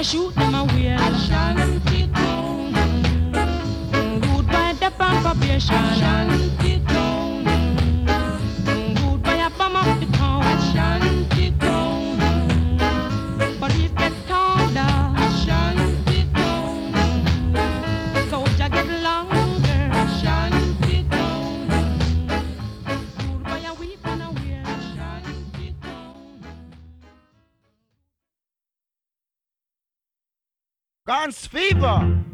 I shoot them away. I shan't it down. By the pamper, I shan't it Dance Fever.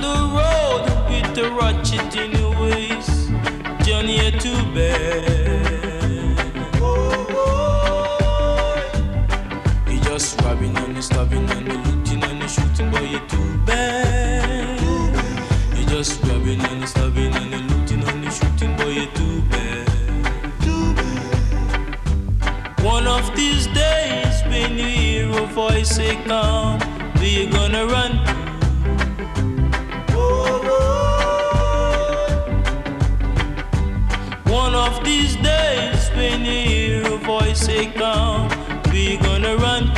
the road with the ratchet in the waist. Johnny ain't too bad. You just robbing and you stabbing and you looting and you shooting, boy. you're too bad. You just robbing and you stabbing and you looting and you shooting, boy. you're too bad. One of these days when you hear a voice say come, do you gonna run? hear a voice say come, we gonna run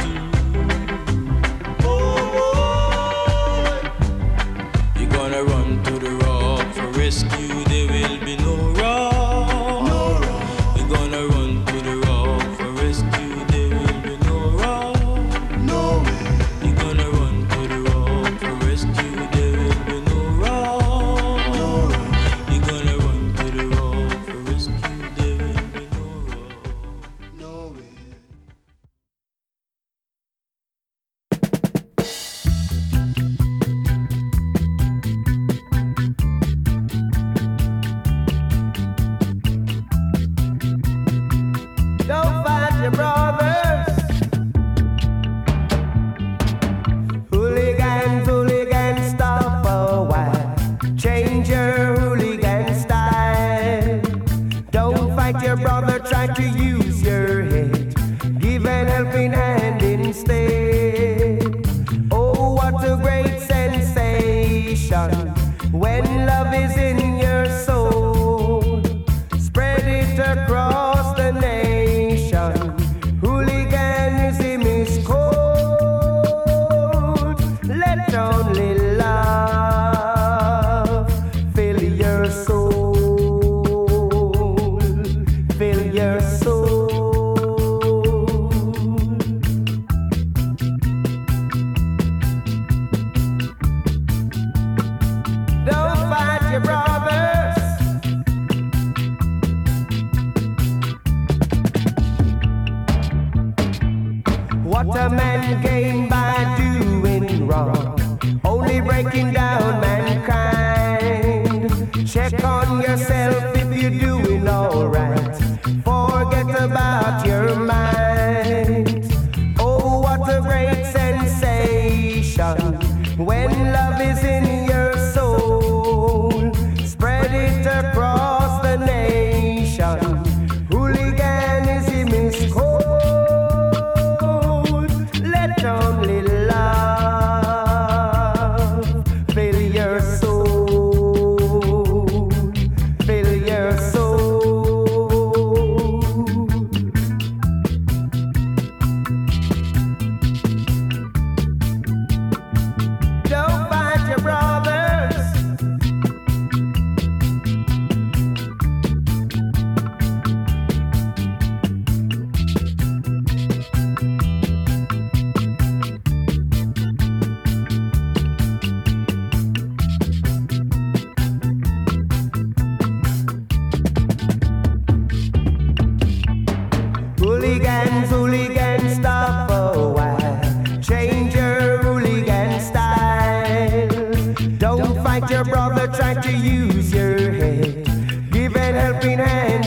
brother trying to use your head. Give an helping hand.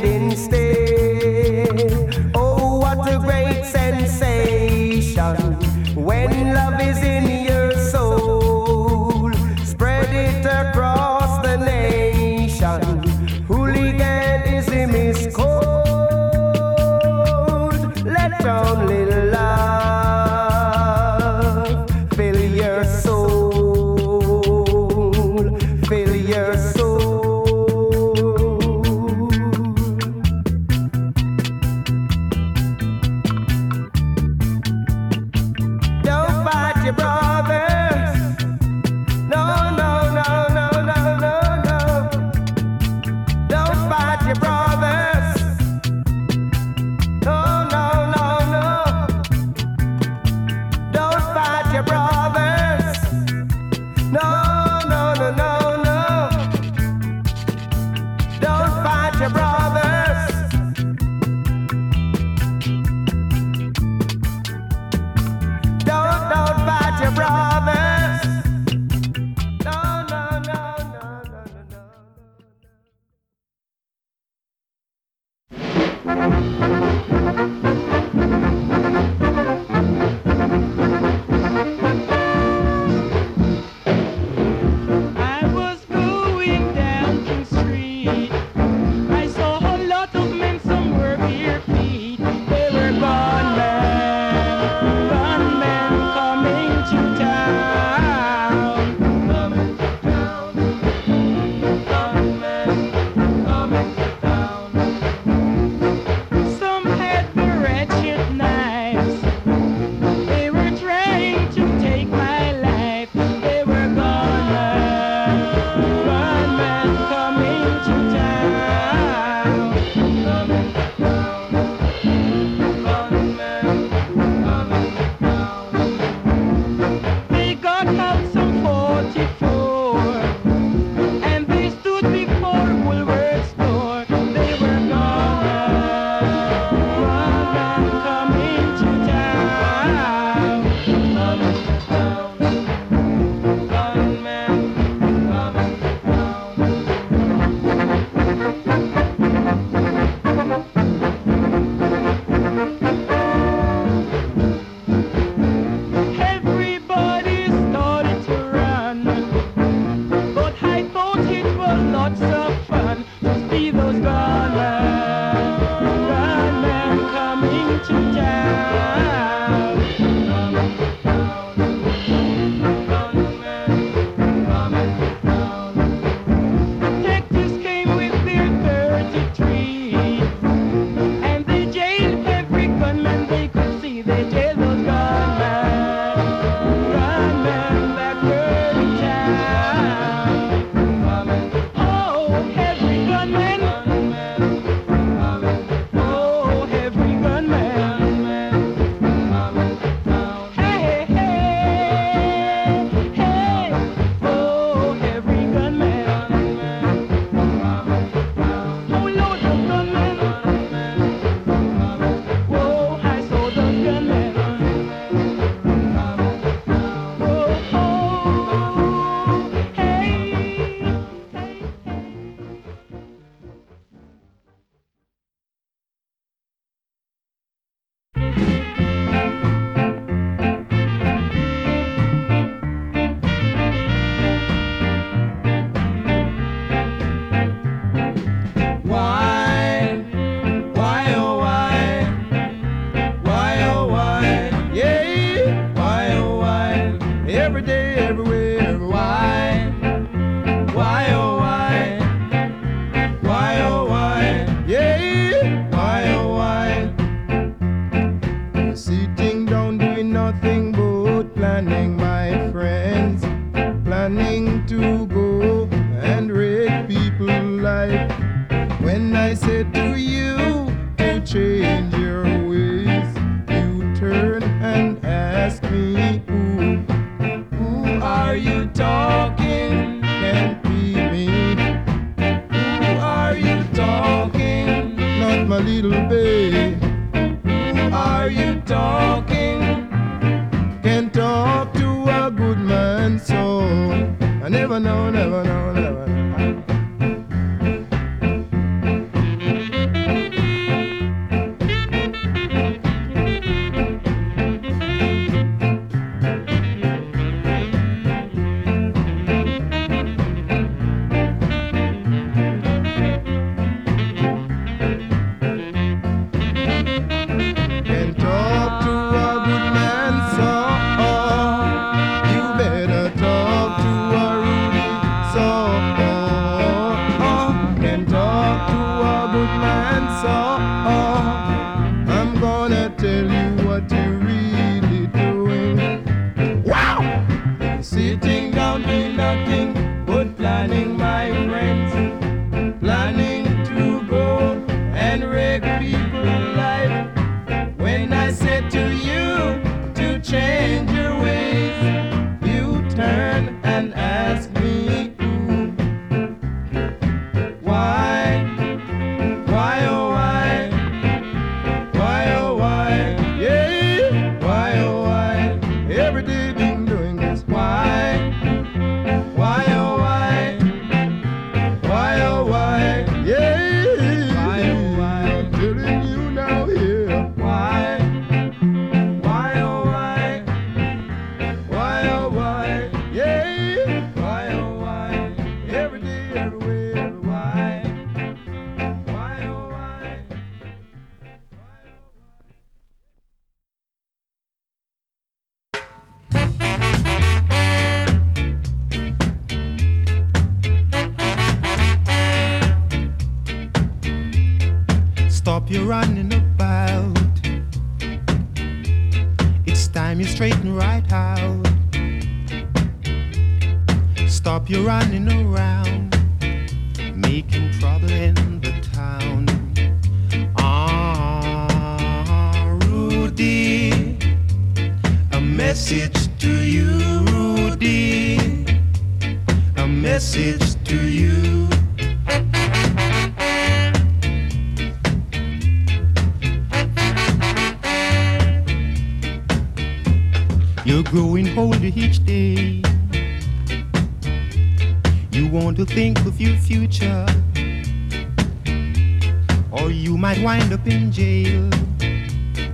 or you might wind up in jail.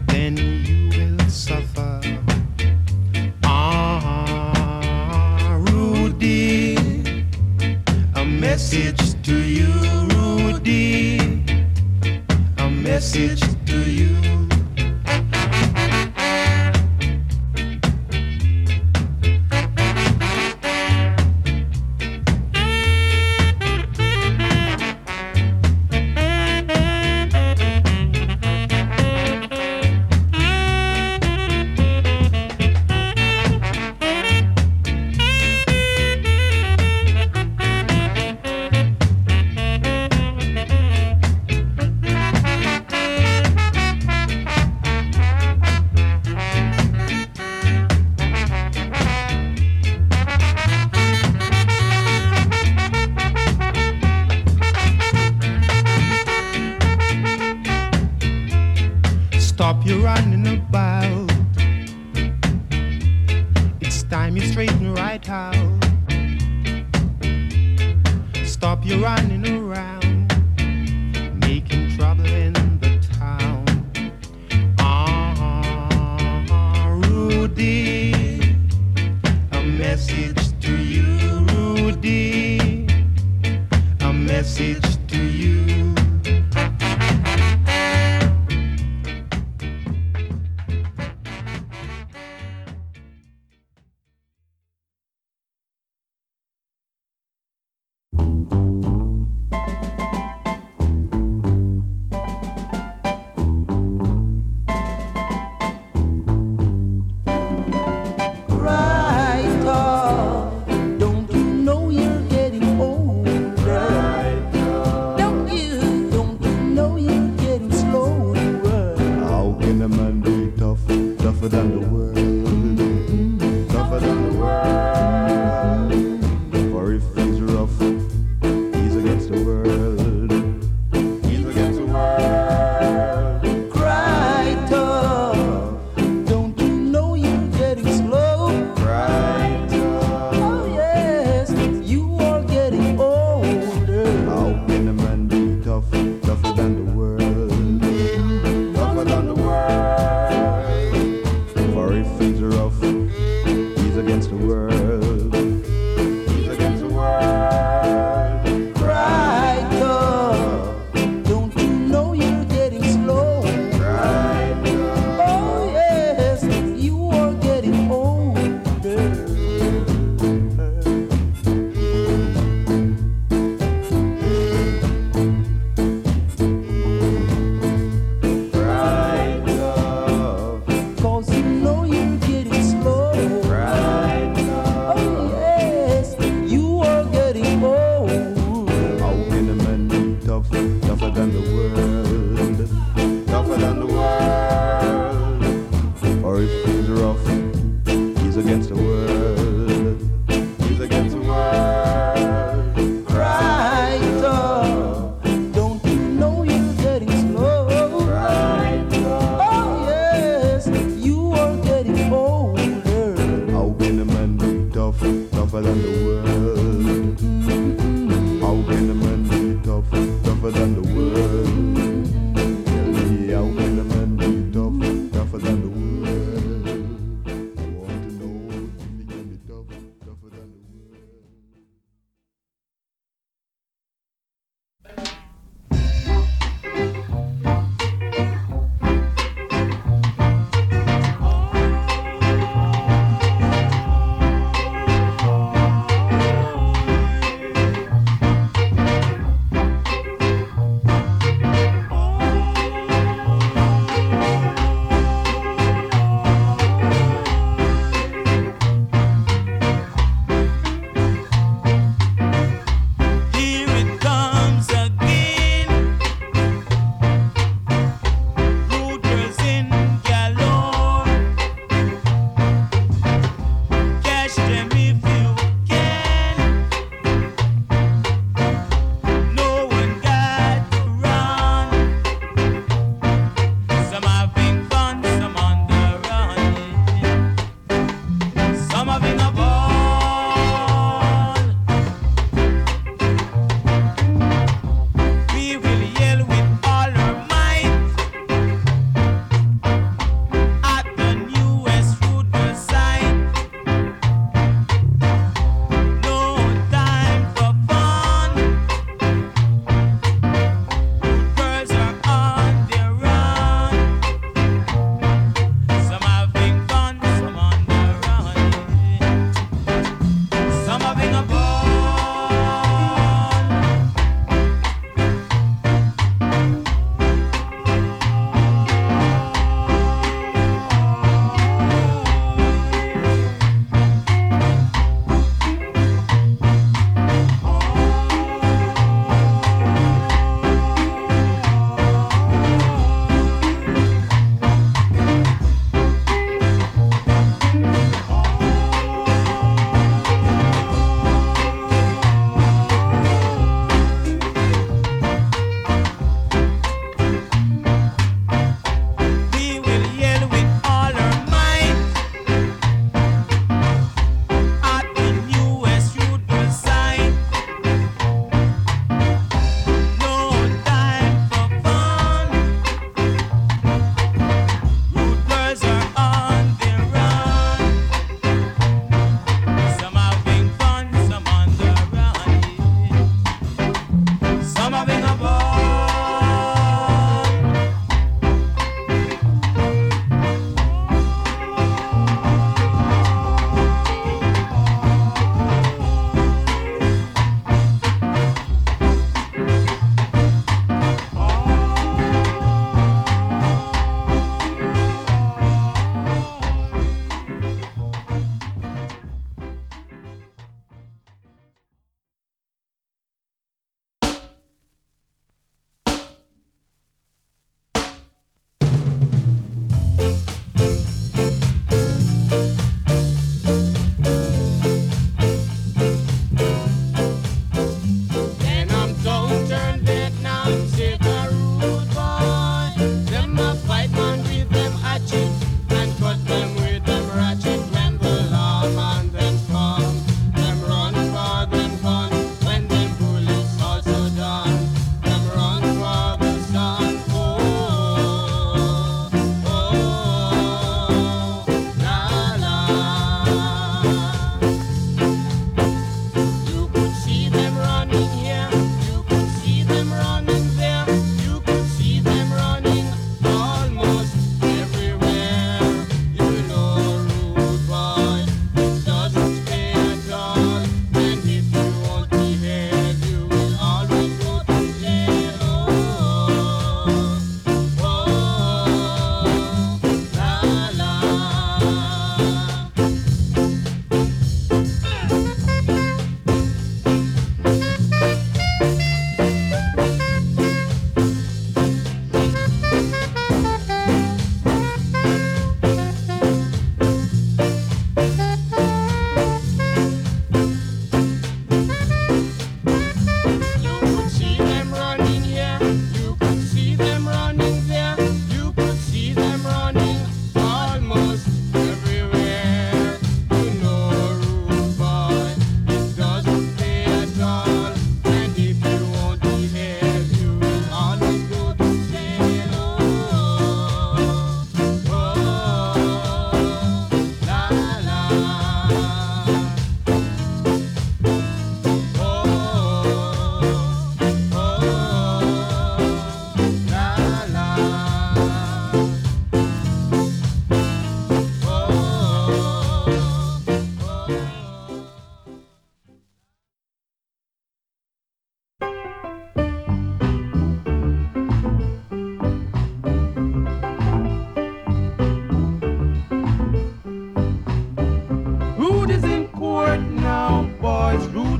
Then you will suffer. Ah, Rudy, a message to you, Rudy, a message to you. than the world.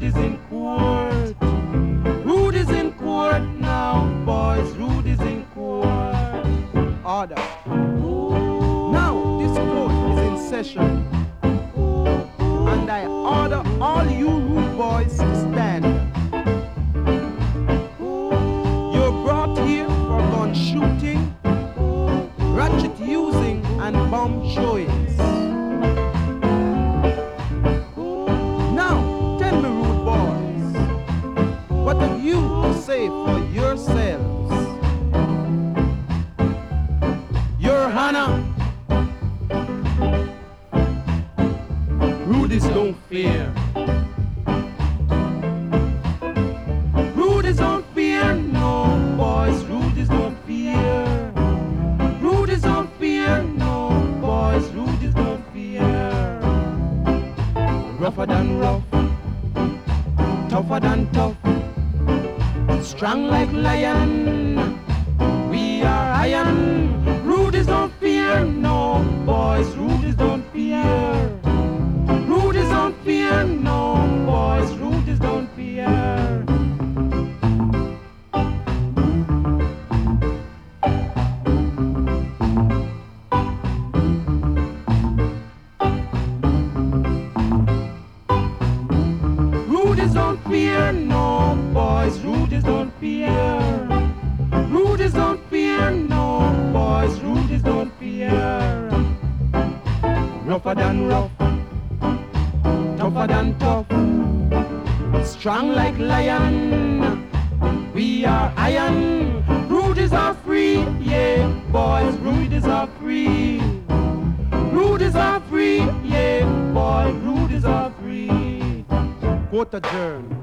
is in are free. Rudies are free, yeah, boy, Rudies are free. Quarter adjourned.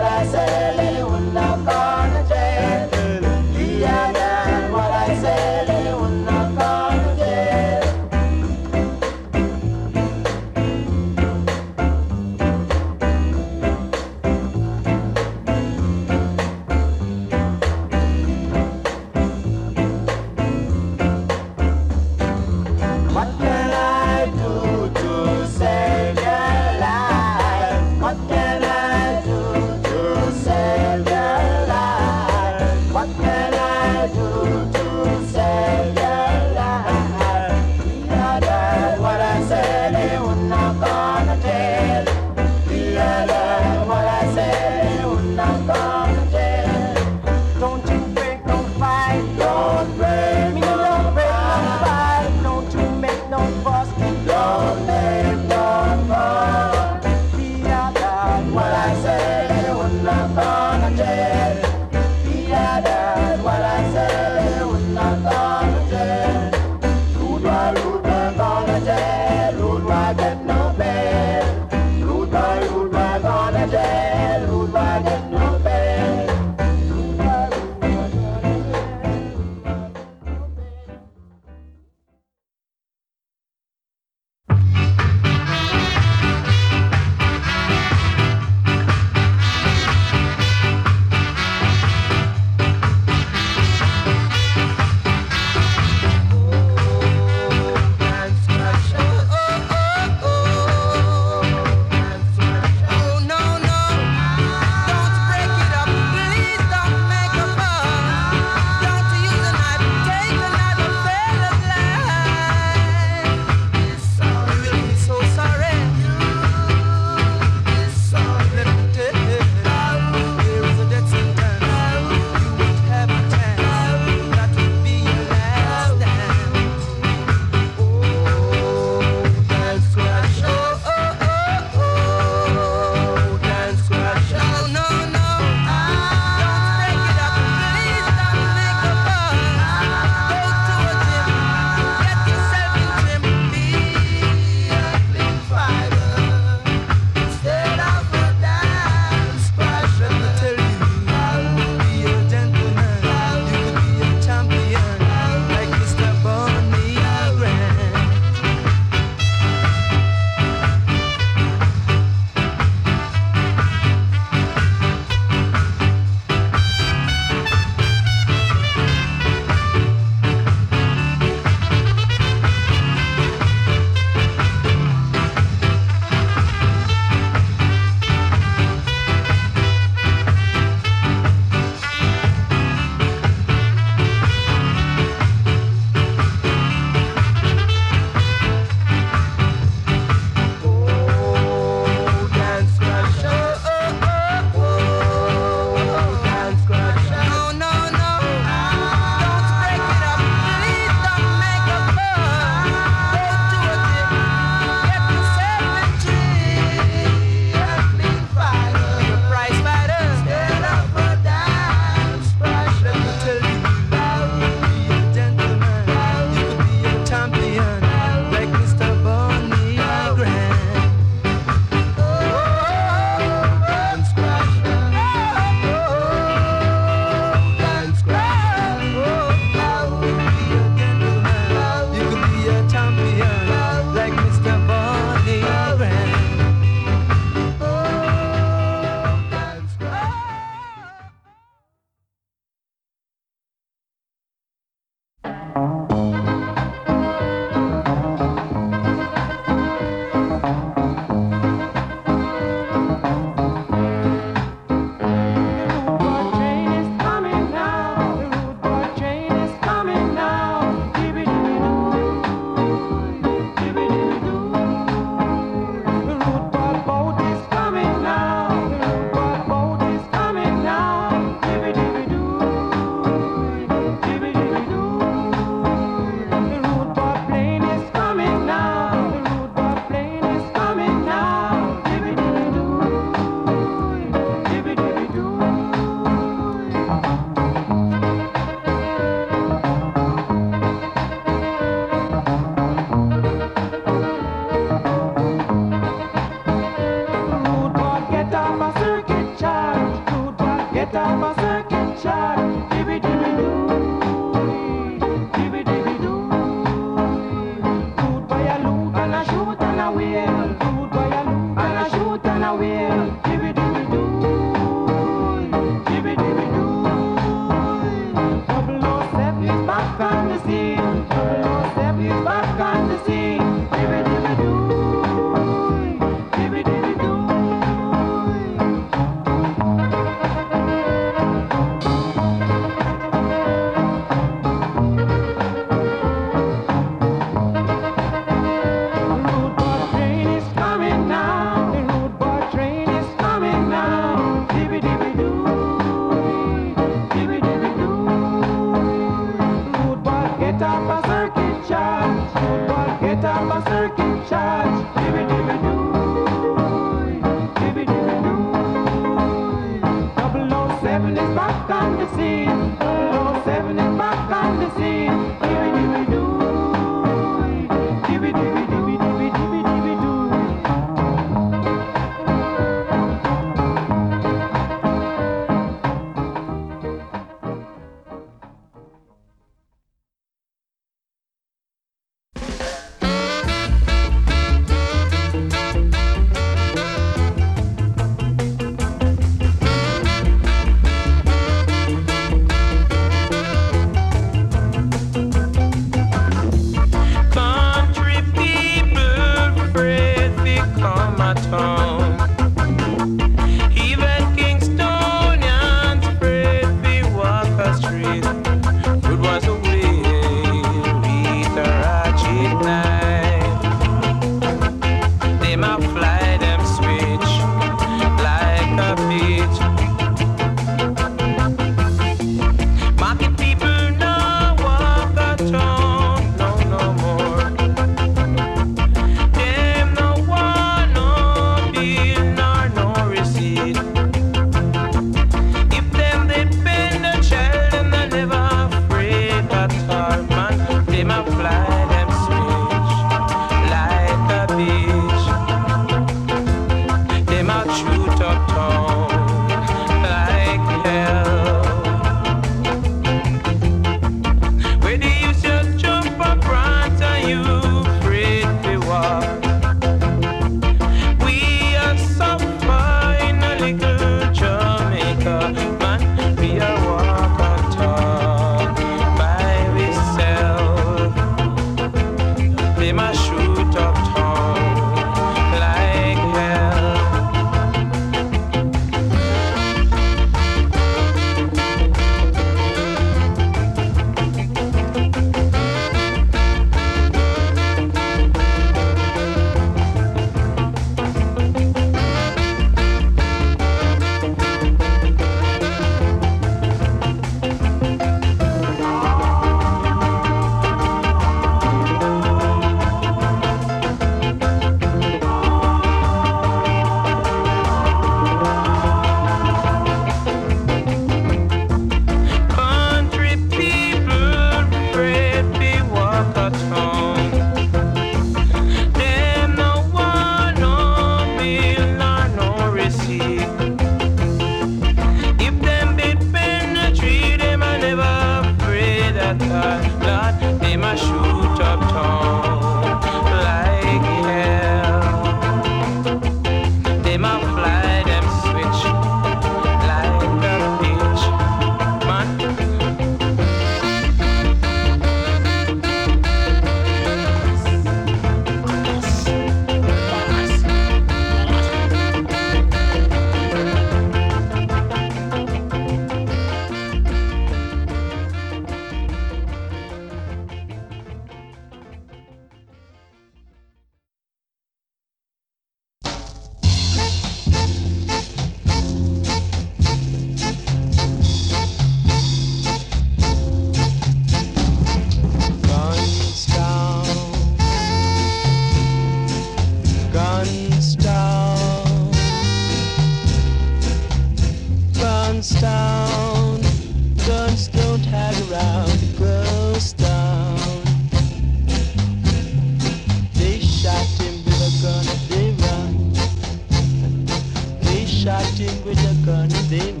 name.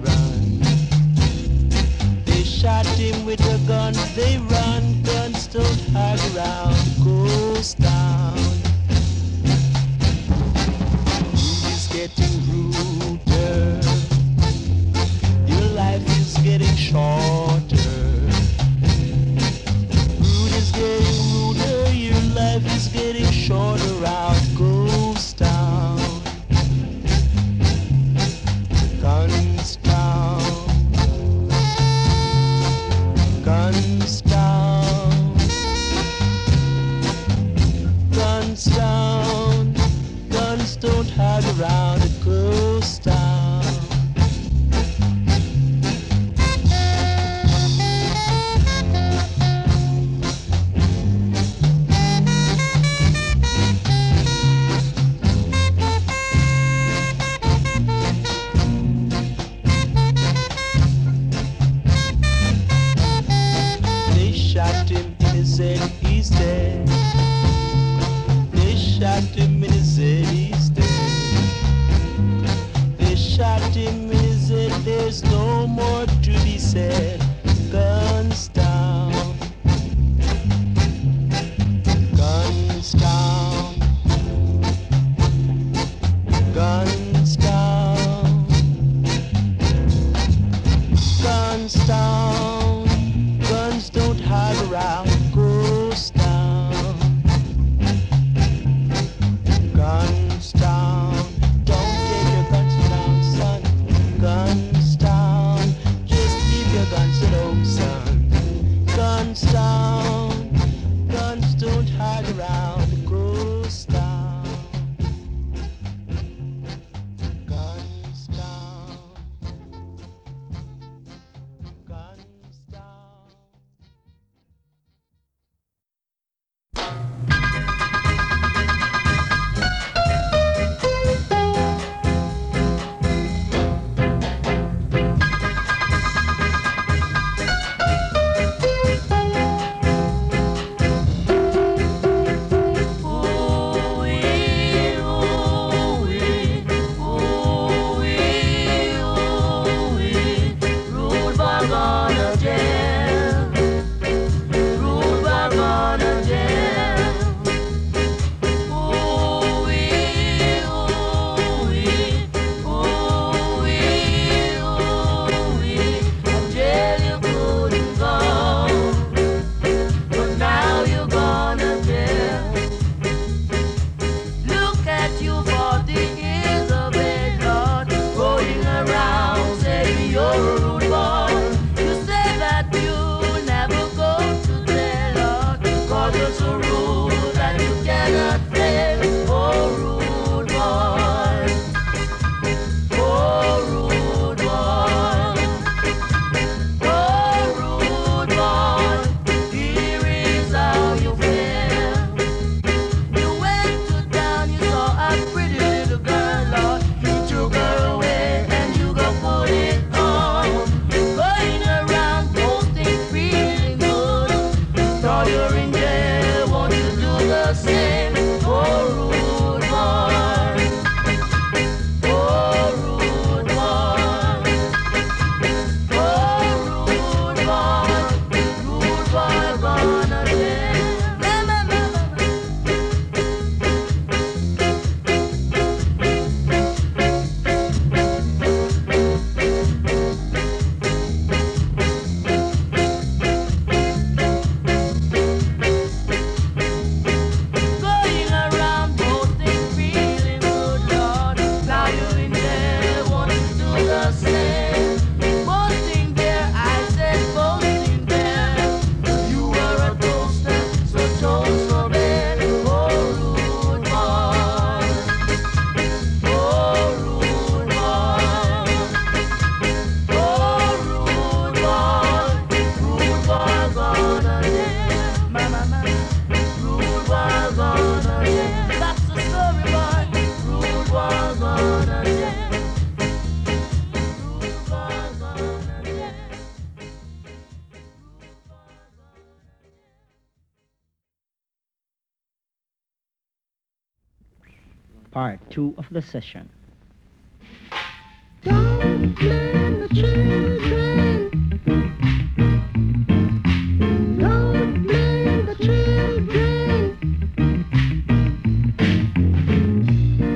two of the session.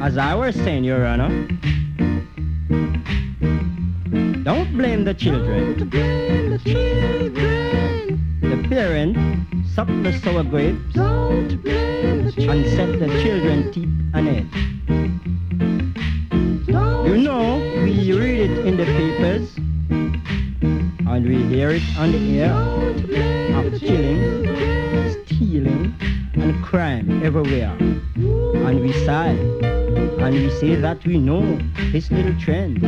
As I was saying, Your Honor, don't blame the children. Don't blame the children. The parents suck the sour grapes. Don't blame the children. And set the children teeth and edge. spirit on the air of killing, stealing, and crime everywhere. And we sigh, and we say that we know this little trend.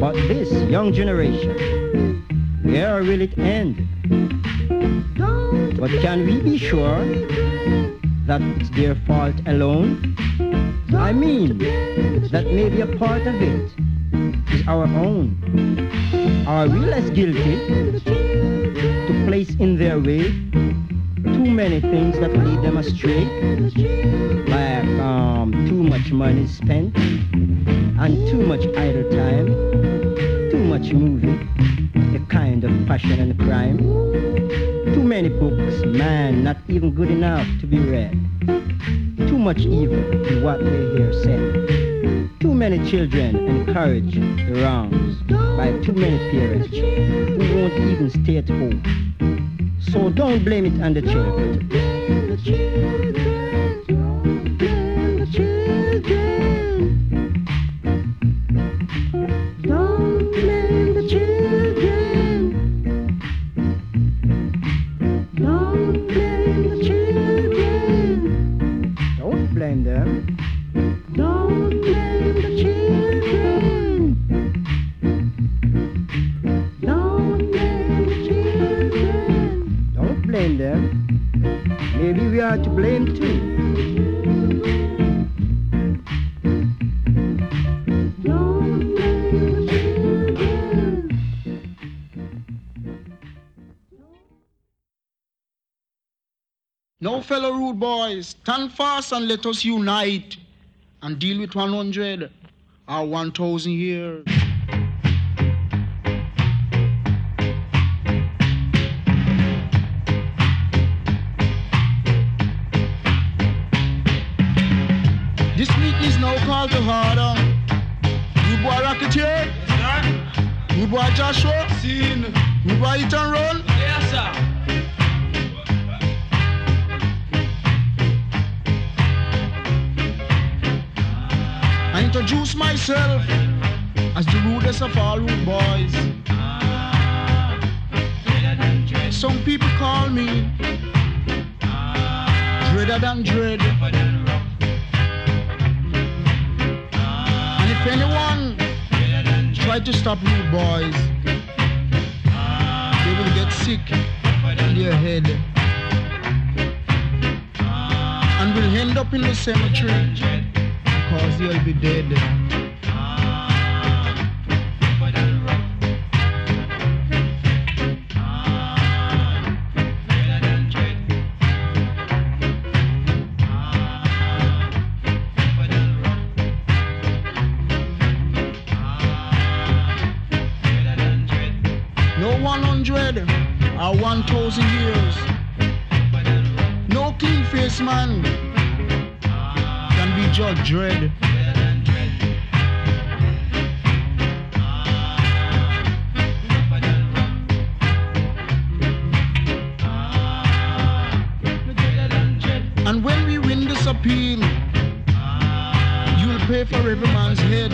But this young generation, where will it end? But can we be sure that it's their fault alone? I mean, that maybe a part of it is our own are we as guilty to place in their way too many things that lead them astray, like um, too much money spent and too much idle time, too much movie, the kind of passion and crime, too many books, man, not even good enough to be read, too much evil in what they hear said, too many children encourage the wrongs by too many parents who won't even stay at home. So don't blame it on the children. Fellow rude boys, stand fast and let us unite and deal with 100 or 1,000 years. This meeting is now called to order. Rude boy Rocketeer? Rude boy Joshua? Scene. Rude boy Eat and Run? Yes, sir. Introduce myself as the rudest of all rude boys. Some people call me dreader than dread. And if anyone try to stop rude boys, they will get sick in their head and will end up in the cemetery because they'll be dead. No 100 or 1,000 years. No clean face man Judge Dread. And when we win this appeal, you'll pay for every man's head.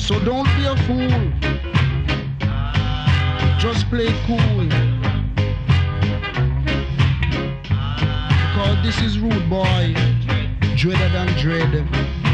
So don't be a fool. Just play cool. This is rude boy, dreader than dread.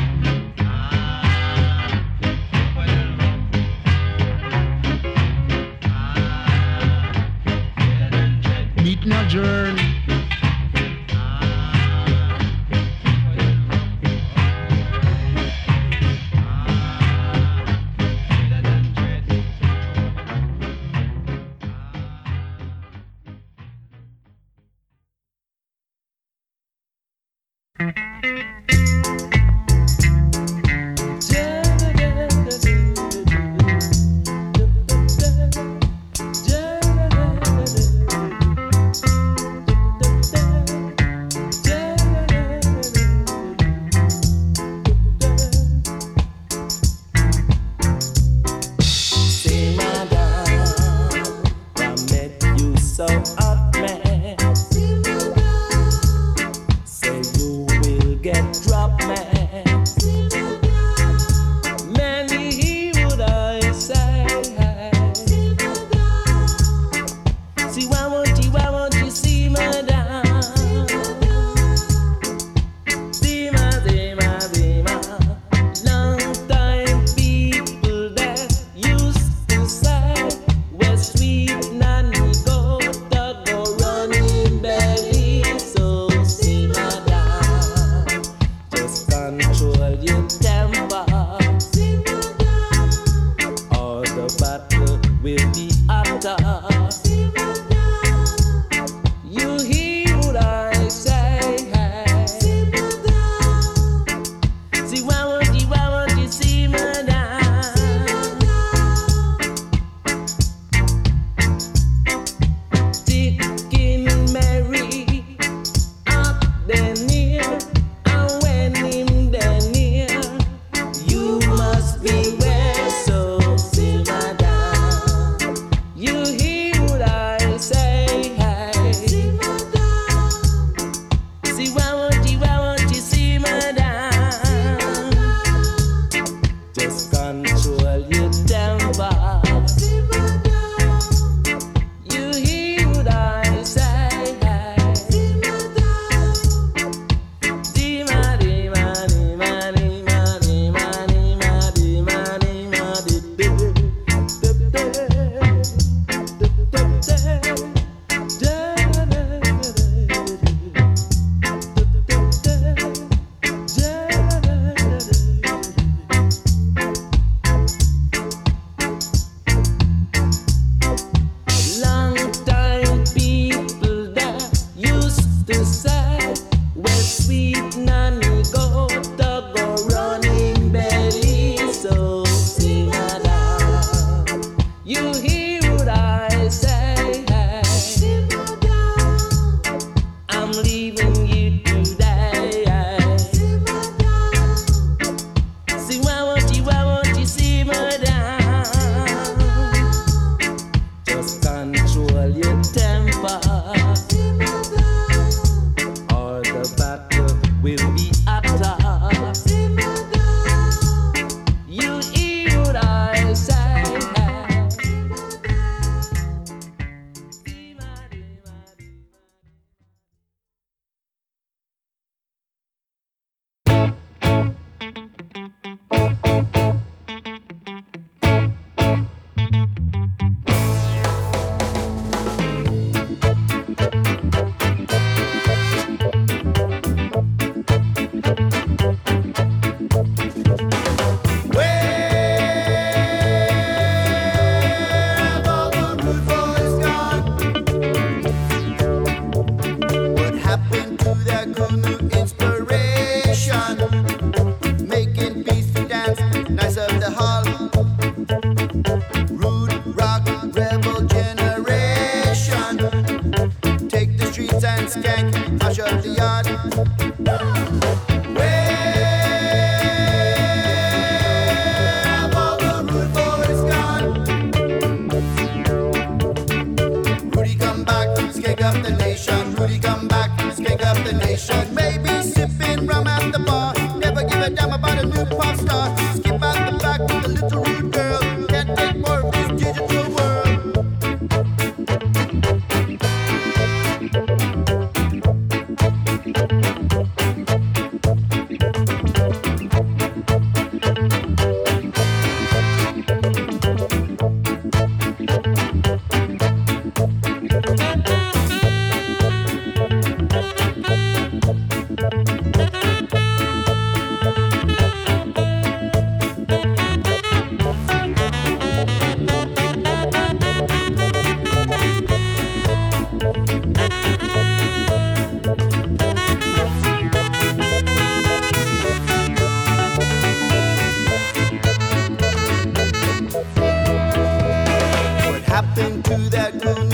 That Kunu